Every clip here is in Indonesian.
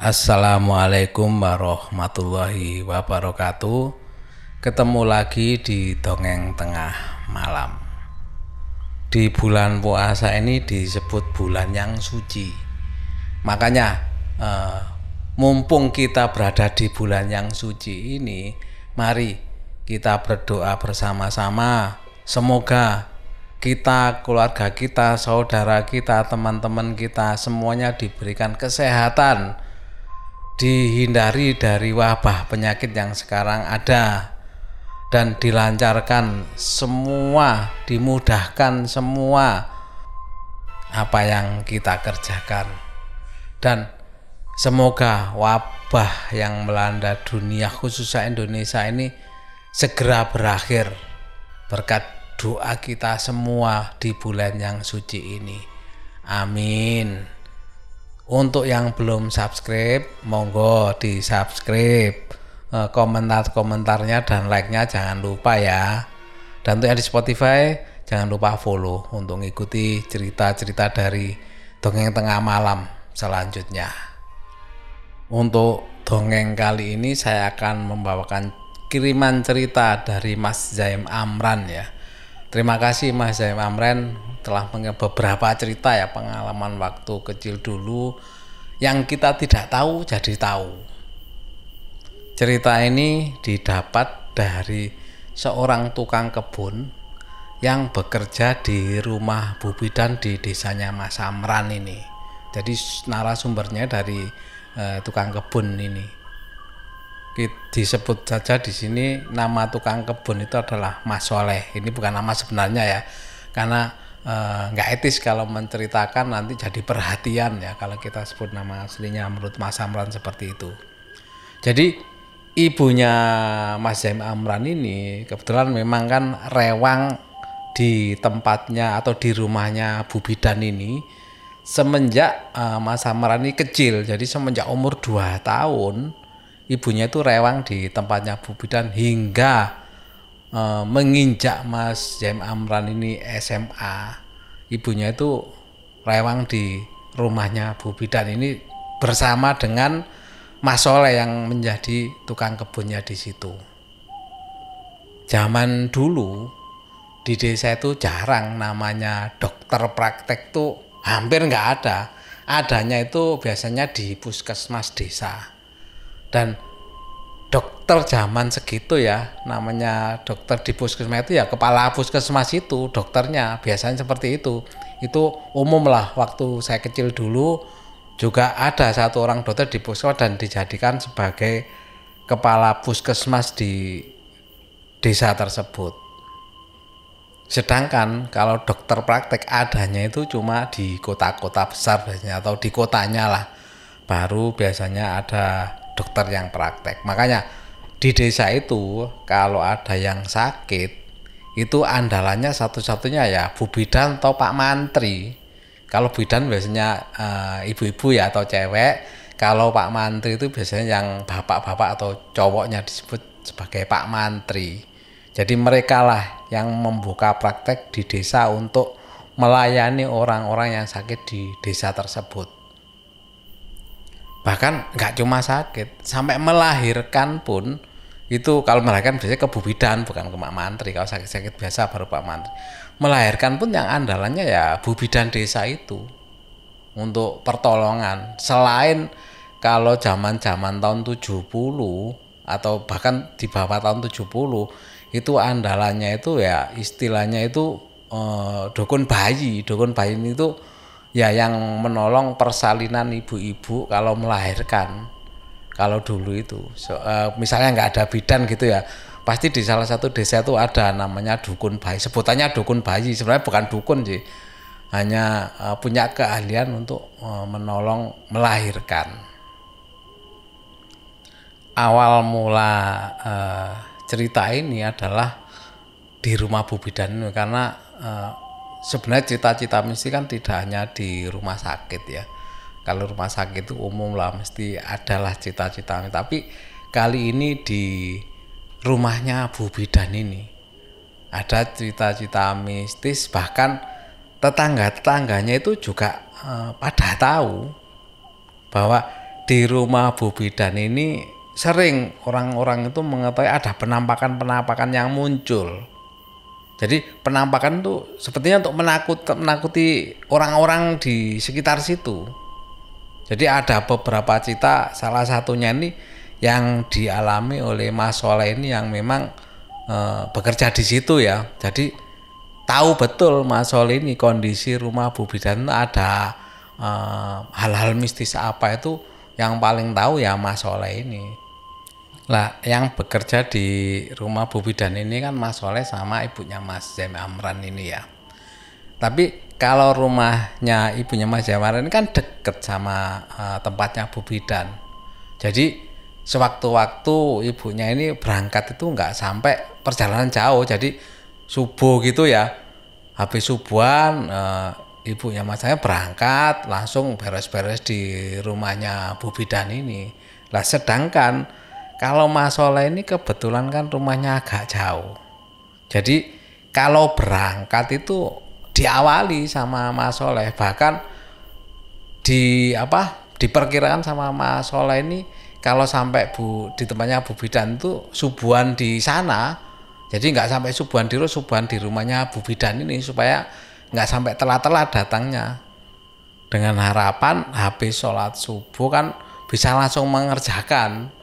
Assalamualaikum warahmatullahi wabarakatuh. Ketemu lagi di dongeng tengah malam. Di bulan puasa ini disebut bulan yang suci. Makanya eh, mumpung kita berada di bulan yang suci ini, mari kita berdoa bersama-sama. Semoga kita, keluarga kita, saudara kita, teman-teman kita semuanya diberikan kesehatan, dihindari dari wabah penyakit yang sekarang ada dan dilancarkan semua, dimudahkan semua apa yang kita kerjakan. Dan semoga wabah yang melanda dunia khususnya Indonesia ini segera berakhir berkat doa kita semua di bulan yang suci ini. Amin. Untuk yang belum subscribe, monggo di subscribe Eh, komentar-komentarnya dan like-nya jangan lupa ya. Dan untuk yang di Spotify jangan lupa follow untuk mengikuti cerita-cerita dari dongeng tengah malam selanjutnya. Untuk dongeng kali ini saya akan membawakan kiriman cerita dari Mas Zaim Amran ya. Terima kasih Mas Zaim Amran telah beberapa cerita ya pengalaman waktu kecil dulu yang kita tidak tahu jadi tahu Cerita ini didapat dari seorang tukang kebun yang bekerja di rumah Bu Bidan di desanya Mas Amran ini. Jadi narasumbernya dari eh, tukang kebun ini. Disebut saja di sini nama tukang kebun itu adalah Mas Soleh. Ini bukan nama sebenarnya ya, karena eh, nggak etis kalau menceritakan nanti jadi perhatian ya kalau kita sebut nama aslinya menurut Mas Amran seperti itu. Jadi ibunya Mas Jaim Amran ini kebetulan memang kan rewang di tempatnya atau di rumahnya Bu Bidan ini semenjak uh, Mas Amran ini kecil jadi semenjak umur 2 tahun ibunya itu rewang di tempatnya Bu Bidan hingga uh, menginjak Mas Jaim Amran ini SMA ibunya itu rewang di rumahnya Bu Bidan ini bersama dengan Mas Soleh yang menjadi tukang kebunnya di situ. Zaman dulu di desa itu jarang namanya dokter praktek tuh hampir nggak ada. Adanya itu biasanya di puskesmas desa. Dan dokter zaman segitu ya namanya dokter di puskesmas itu ya kepala puskesmas itu dokternya biasanya seperti itu itu umum lah waktu saya kecil dulu juga ada satu orang dokter di puskesmas dan dijadikan sebagai kepala puskesmas di desa tersebut. Sedangkan kalau dokter praktek adanya itu cuma di kota-kota besar biasanya atau di kotanya lah. Baru biasanya ada dokter yang praktek. Makanya di desa itu kalau ada yang sakit itu andalannya satu-satunya ya Bu Bidan atau Pak Mantri kalau bidan biasanya eh, ibu-ibu uh, ya atau cewek. Kalau Pak Mantri itu biasanya yang bapak-bapak atau cowoknya disebut sebagai Pak Mantri. Jadi mereka lah yang membuka praktek di desa untuk melayani orang-orang yang sakit di desa tersebut. Bahkan nggak cuma sakit, sampai melahirkan pun itu kalau melahirkan biasanya ke bukan ke Pak Mantri. Kalau sakit-sakit biasa baru Pak Mantri. Melahirkan pun yang andalannya ya bu bidan desa itu untuk pertolongan. Selain kalau zaman-zaman tahun 70 atau bahkan di bawah tahun 70 itu andalannya itu ya istilahnya itu eh, dukun bayi. Dukun bayi itu ya yang menolong persalinan ibu-ibu kalau melahirkan kalau dulu itu. So, eh, misalnya nggak ada bidan gitu ya pasti di salah satu desa itu ada namanya dukun bayi. Sebutannya dukun bayi sebenarnya bukan dukun sih. Hanya uh, punya keahlian untuk uh, menolong melahirkan. Awal mula uh, cerita ini adalah di rumah Bu Bidan karena uh, sebenarnya cita-cita mesti kan tidak hanya di rumah sakit ya kalau rumah sakit itu umum lah mesti adalah cita-cita tapi kali ini di rumahnya Bu Bidan ini ada cerita-cerita mistis bahkan tetangga-tetangganya itu juga eh, pada tahu bahwa di rumah Bu Bidan ini sering orang-orang itu mengetahui ada penampakan-penampakan yang muncul. Jadi penampakan itu sepertinya untuk menakut menakuti orang-orang di sekitar situ. Jadi ada beberapa cerita salah satunya ini yang dialami oleh Mas Soleh ini yang memang e, bekerja di situ ya. Jadi tahu betul Mas Soleh ini kondisi rumah Bu Bidan ada eh, hal-hal e, mistis apa itu yang paling tahu ya Mas Soleh ini. Lah, yang bekerja di rumah Bu Bidan ini kan Mas Soleh sama ibunya Mas Jem Amran ini ya. Tapi kalau rumahnya ibunya Mas Jem Amran ini kan deket sama uh, tempatnya Bu Bidan. Jadi sewaktu-waktu ibunya ini berangkat itu nggak sampai perjalanan jauh. Jadi subuh gitu ya. Habis subuhan uh, ibunya Mas saya berangkat langsung beres-beres di rumahnya Bu Bidan ini. Lah sedangkan kalau Mas Soleh ini kebetulan kan rumahnya agak jauh. Jadi kalau berangkat itu diawali sama Mas Soleh. Bahkan di apa diperkirakan sama Mas Soleh ini kalau sampai Bu di tempatnya Bu Bidan itu subuhan di sana. Jadi nggak sampai subuhan di subuhan di rumahnya Bu Bidan ini supaya nggak sampai telat-telat datangnya. Dengan harapan habis sholat subuh kan bisa langsung mengerjakan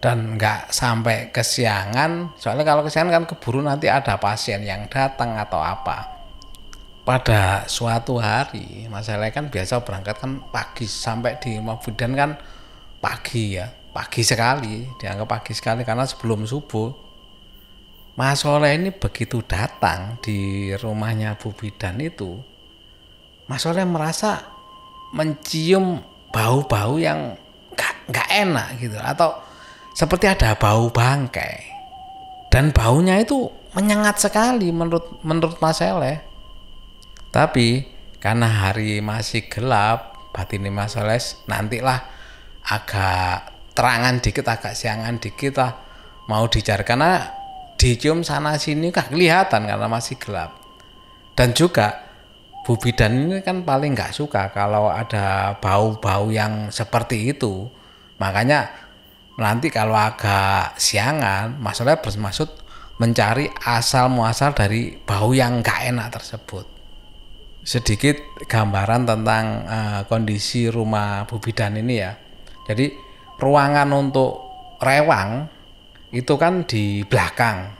dan nggak sampai kesiangan. Soalnya kalau kesiangan kan keburu nanti ada pasien yang datang atau apa. Pada suatu hari masalah kan biasa berangkat kan pagi sampai di rumah bidan kan pagi ya. Pagi sekali dianggap pagi sekali karena sebelum subuh. Mas Soleh ini begitu datang di rumahnya Bu Bidan itu Mas Soleh merasa mencium bau-bau yang nggak enak gitu. Atau seperti ada bau bangkai dan baunya itu menyengat sekali menurut menurut Mas Eleh. Tapi karena hari masih gelap, batin Mas Eleh nantilah agak terangan dikit, agak siangan dikit lah mau dicari karena dicium sana sini kah kelihatan karena masih gelap. Dan juga Bu Bidan ini kan paling nggak suka kalau ada bau-bau yang seperti itu. Makanya nanti kalau agak siangan masalah bermaksud mencari asal muasal dari bau yang gak enak tersebut. Sedikit gambaran tentang uh, kondisi rumah Bu Bidan ini ya. Jadi ruangan untuk rewang itu kan di belakang.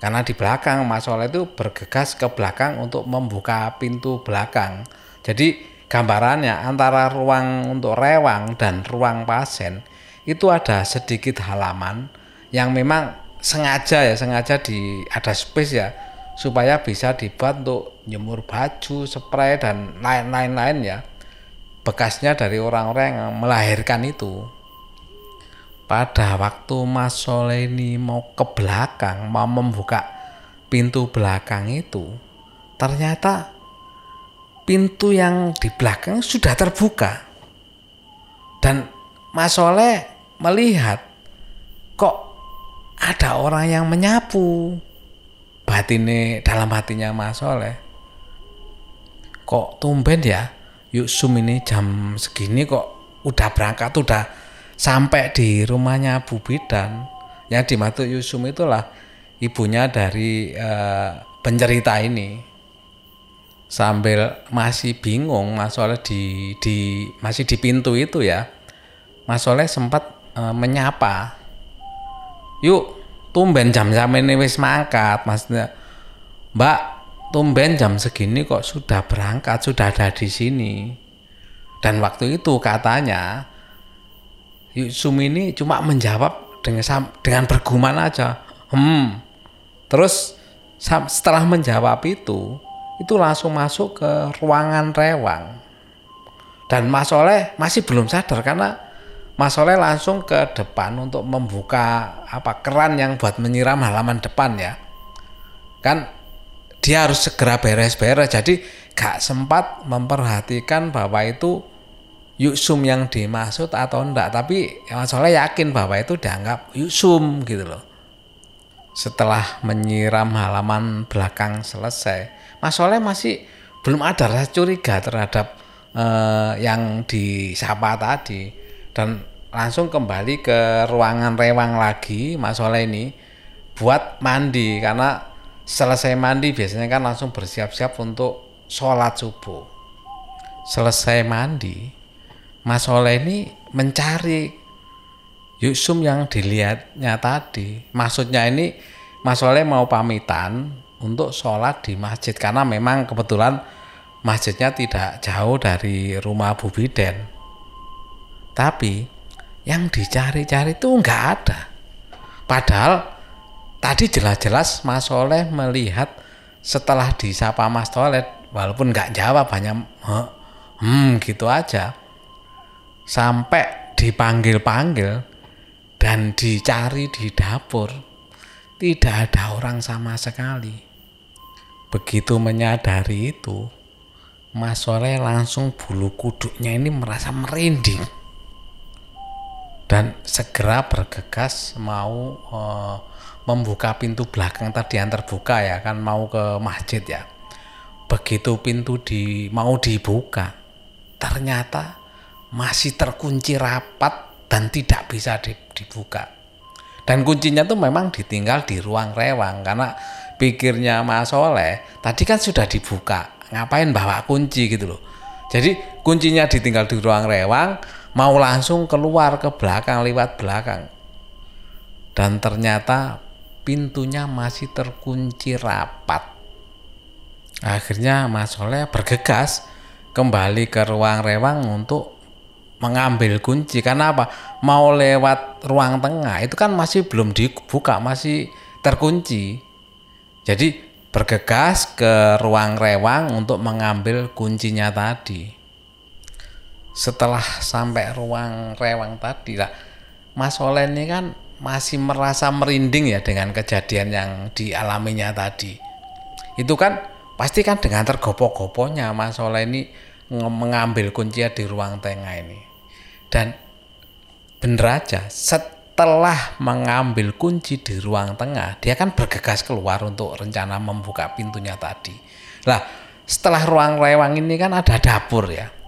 Karena di belakang Mas Soleh itu bergegas ke belakang untuk membuka pintu belakang. Jadi gambarannya antara ruang untuk rewang dan ruang pasien itu ada sedikit halaman yang memang sengaja ya sengaja di ada space ya supaya bisa dibuat untuk nyemur baju, spray dan lain-lain lain ya. Bekasnya dari orang-orang yang melahirkan itu. Pada waktu Mas Soleh ini mau ke belakang mau membuka pintu belakang itu ternyata pintu yang di belakang sudah terbuka. Dan Mas Soleh melihat kok ada orang yang menyapu? Batine dalam hatinya Mas Soleh kok tumben ya? Yuk sum ini jam segini kok udah berangkat udah sampai di rumahnya Bu Bidan. Yang dimaksud Yusum itulah ibunya dari uh, pencerita ini. Sambil masih bingung Mas Soleh di, di masih di pintu itu ya Mas Soleh sempat e, menyapa yuk tumben jam-jam ini wis mangkat maksudnya mbak tumben jam segini kok sudah berangkat sudah ada di sini. Dan waktu itu katanya Yusum ini cuma menjawab dengan dengan bergumam aja. Hmm. Terus setelah menjawab itu itu langsung masuk ke ruangan rewang. Dan Mas Soleh masih belum sadar karena Mas Soleh langsung ke depan untuk membuka apa keran yang buat menyiram halaman depan ya. Kan dia harus segera beres-beres jadi gak sempat memperhatikan bahwa itu yuksum yang dimaksud atau enggak tapi Mas Soleh yakin bahwa itu dianggap yuksum gitu loh. Setelah menyiram halaman belakang selesai, Mas Soleh masih belum ada rasa curiga terhadap eh, yang disapa tadi dan langsung kembali ke ruangan rewang lagi Mas Soleh ini buat mandi karena selesai mandi biasanya kan langsung bersiap-siap untuk sholat subuh selesai mandi Mas Soleh ini mencari Yusum yang dilihatnya tadi. Maksudnya ini Mas Soleh mau pamitan untuk sholat di masjid karena memang kebetulan masjidnya tidak jauh dari rumah Bu Biden. Tapi yang dicari-cari itu nggak ada. Padahal tadi jelas-jelas Mas Soleh melihat setelah disapa Mas Toilet walaupun nggak jawab hanya hmm gitu aja sampai dipanggil-panggil dan dicari di dapur tidak ada orang sama sekali begitu menyadari itu Mas Soleh langsung bulu kuduknya ini merasa merinding dan segera bergegas mau uh, membuka pintu belakang tadi yang terbuka ya kan mau ke masjid ya begitu pintu di mau dibuka ternyata masih terkunci rapat dan tidak bisa dibuka. Dan kuncinya tuh memang ditinggal di ruang rewang karena pikirnya Mas Soleh tadi kan sudah dibuka, ngapain bawa kunci gitu loh. Jadi kuncinya ditinggal di ruang rewang, mau langsung keluar ke belakang lewat belakang. Dan ternyata pintunya masih terkunci rapat. Akhirnya Mas Soleh bergegas kembali ke ruang rewang untuk mengambil kunci karena apa mau lewat ruang tengah itu kan masih belum dibuka masih terkunci jadi bergegas ke ruang rewang untuk mengambil kuncinya tadi setelah sampai ruang rewang tadi lah. Mas Oleh ini kan masih merasa merinding ya dengan kejadian yang dialaminya tadi. Itu kan pasti kan dengan tergopoh-gopohnya Mas Oleh ini mengambil kuncinya di ruang tengah ini. Dan bener aja setelah mengambil kunci di ruang tengah dia kan bergegas keluar untuk rencana membuka pintunya tadi. Lah setelah ruang rewang ini kan ada dapur ya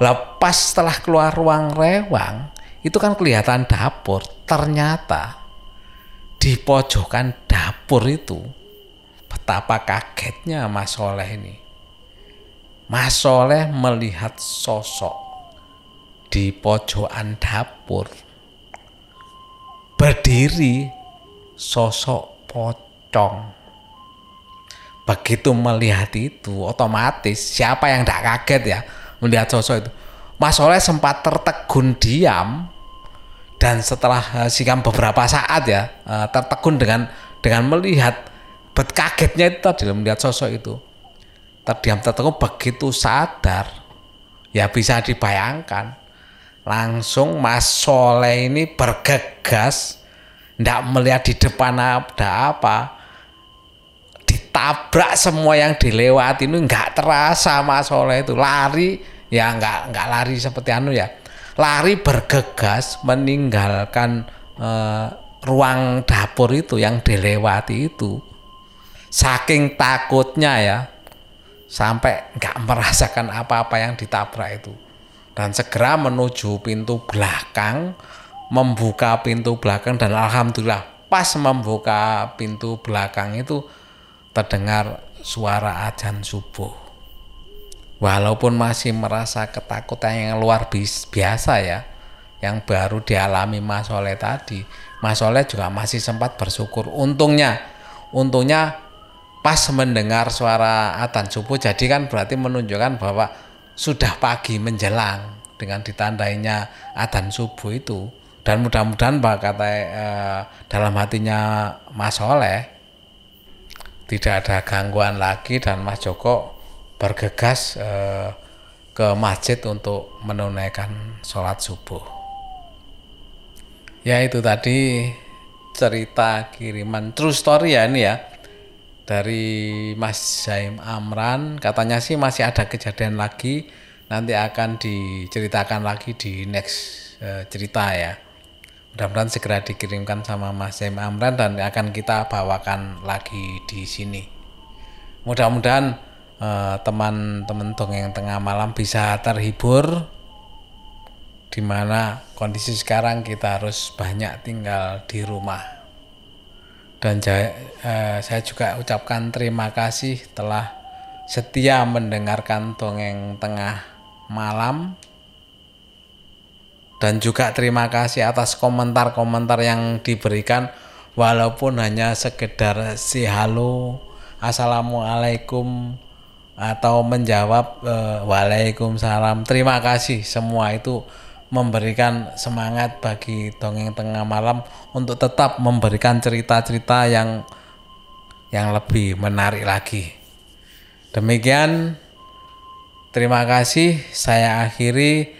lepas setelah keluar ruang rewang itu kan kelihatan dapur. Ternyata di pojokan dapur itu betapa kagetnya Mas Soleh ini. Mas Soleh melihat sosok di pojokan dapur. Berdiri sosok pocong. Begitu melihat itu, otomatis siapa yang tidak kaget ya melihat sosok itu. Mas Soleh sempat tertegun diam dan setelah uh, sikam beberapa saat ya uh, tertegun dengan dengan melihat bet kagetnya itu tadi melihat sosok itu. Terdiam tertegun begitu sadar ya bisa dibayangkan langsung Mas Soleh ini bergegas tidak melihat di depan ada apa ditabrak semua yang dilewati ini nggak terasa Mas Soleh itu. Lari ya nggak nggak lari seperti anu ya. Lari bergegas meninggalkan eh, ruang dapur itu yang dilewati itu. Saking takutnya ya sampai nggak merasakan apa-apa yang ditabrak itu. Dan segera menuju pintu belakang membuka pintu belakang dan alhamdulillah pas membuka pintu belakang itu terdengar suara ajan subuh. Walaupun masih merasa ketakutan yang luar biasa ya yang baru dialami Mas Soleh tadi Mas Soleh juga masih sempat bersyukur. Untungnya untungnya pas mendengar suara adzan subuh jadi kan berarti menunjukkan bahwa sudah pagi menjelang dengan ditandainya adzan subuh itu. Dan mudah-mudahan Pak kata eh, dalam hatinya Mas Soleh tidak ada gangguan lagi dan Mas Joko bergegas eh, ke masjid untuk menunaikan sholat subuh. Ya itu tadi cerita kiriman true story ya ini ya dari Mas Zaim Amran katanya sih masih ada kejadian lagi nanti akan diceritakan lagi di next uh, cerita ya mudah-mudahan segera dikirimkan sama Mas Zaim Amran dan akan kita bawakan lagi di sini. Mudah-mudahan uh, teman-teman dongeng tengah malam bisa terhibur di mana kondisi sekarang kita harus banyak tinggal di rumah. Dan eh, saya juga ucapkan terima kasih telah setia mendengarkan dongeng tengah malam dan juga terima kasih atas komentar-komentar yang diberikan. Walaupun hanya sekedar si halo assalamualaikum atau menjawab e, waalaikumsalam. Terima kasih. Semua itu memberikan semangat bagi dongeng tengah malam untuk tetap memberikan cerita-cerita yang yang lebih menarik lagi. Demikian. Terima kasih. Saya akhiri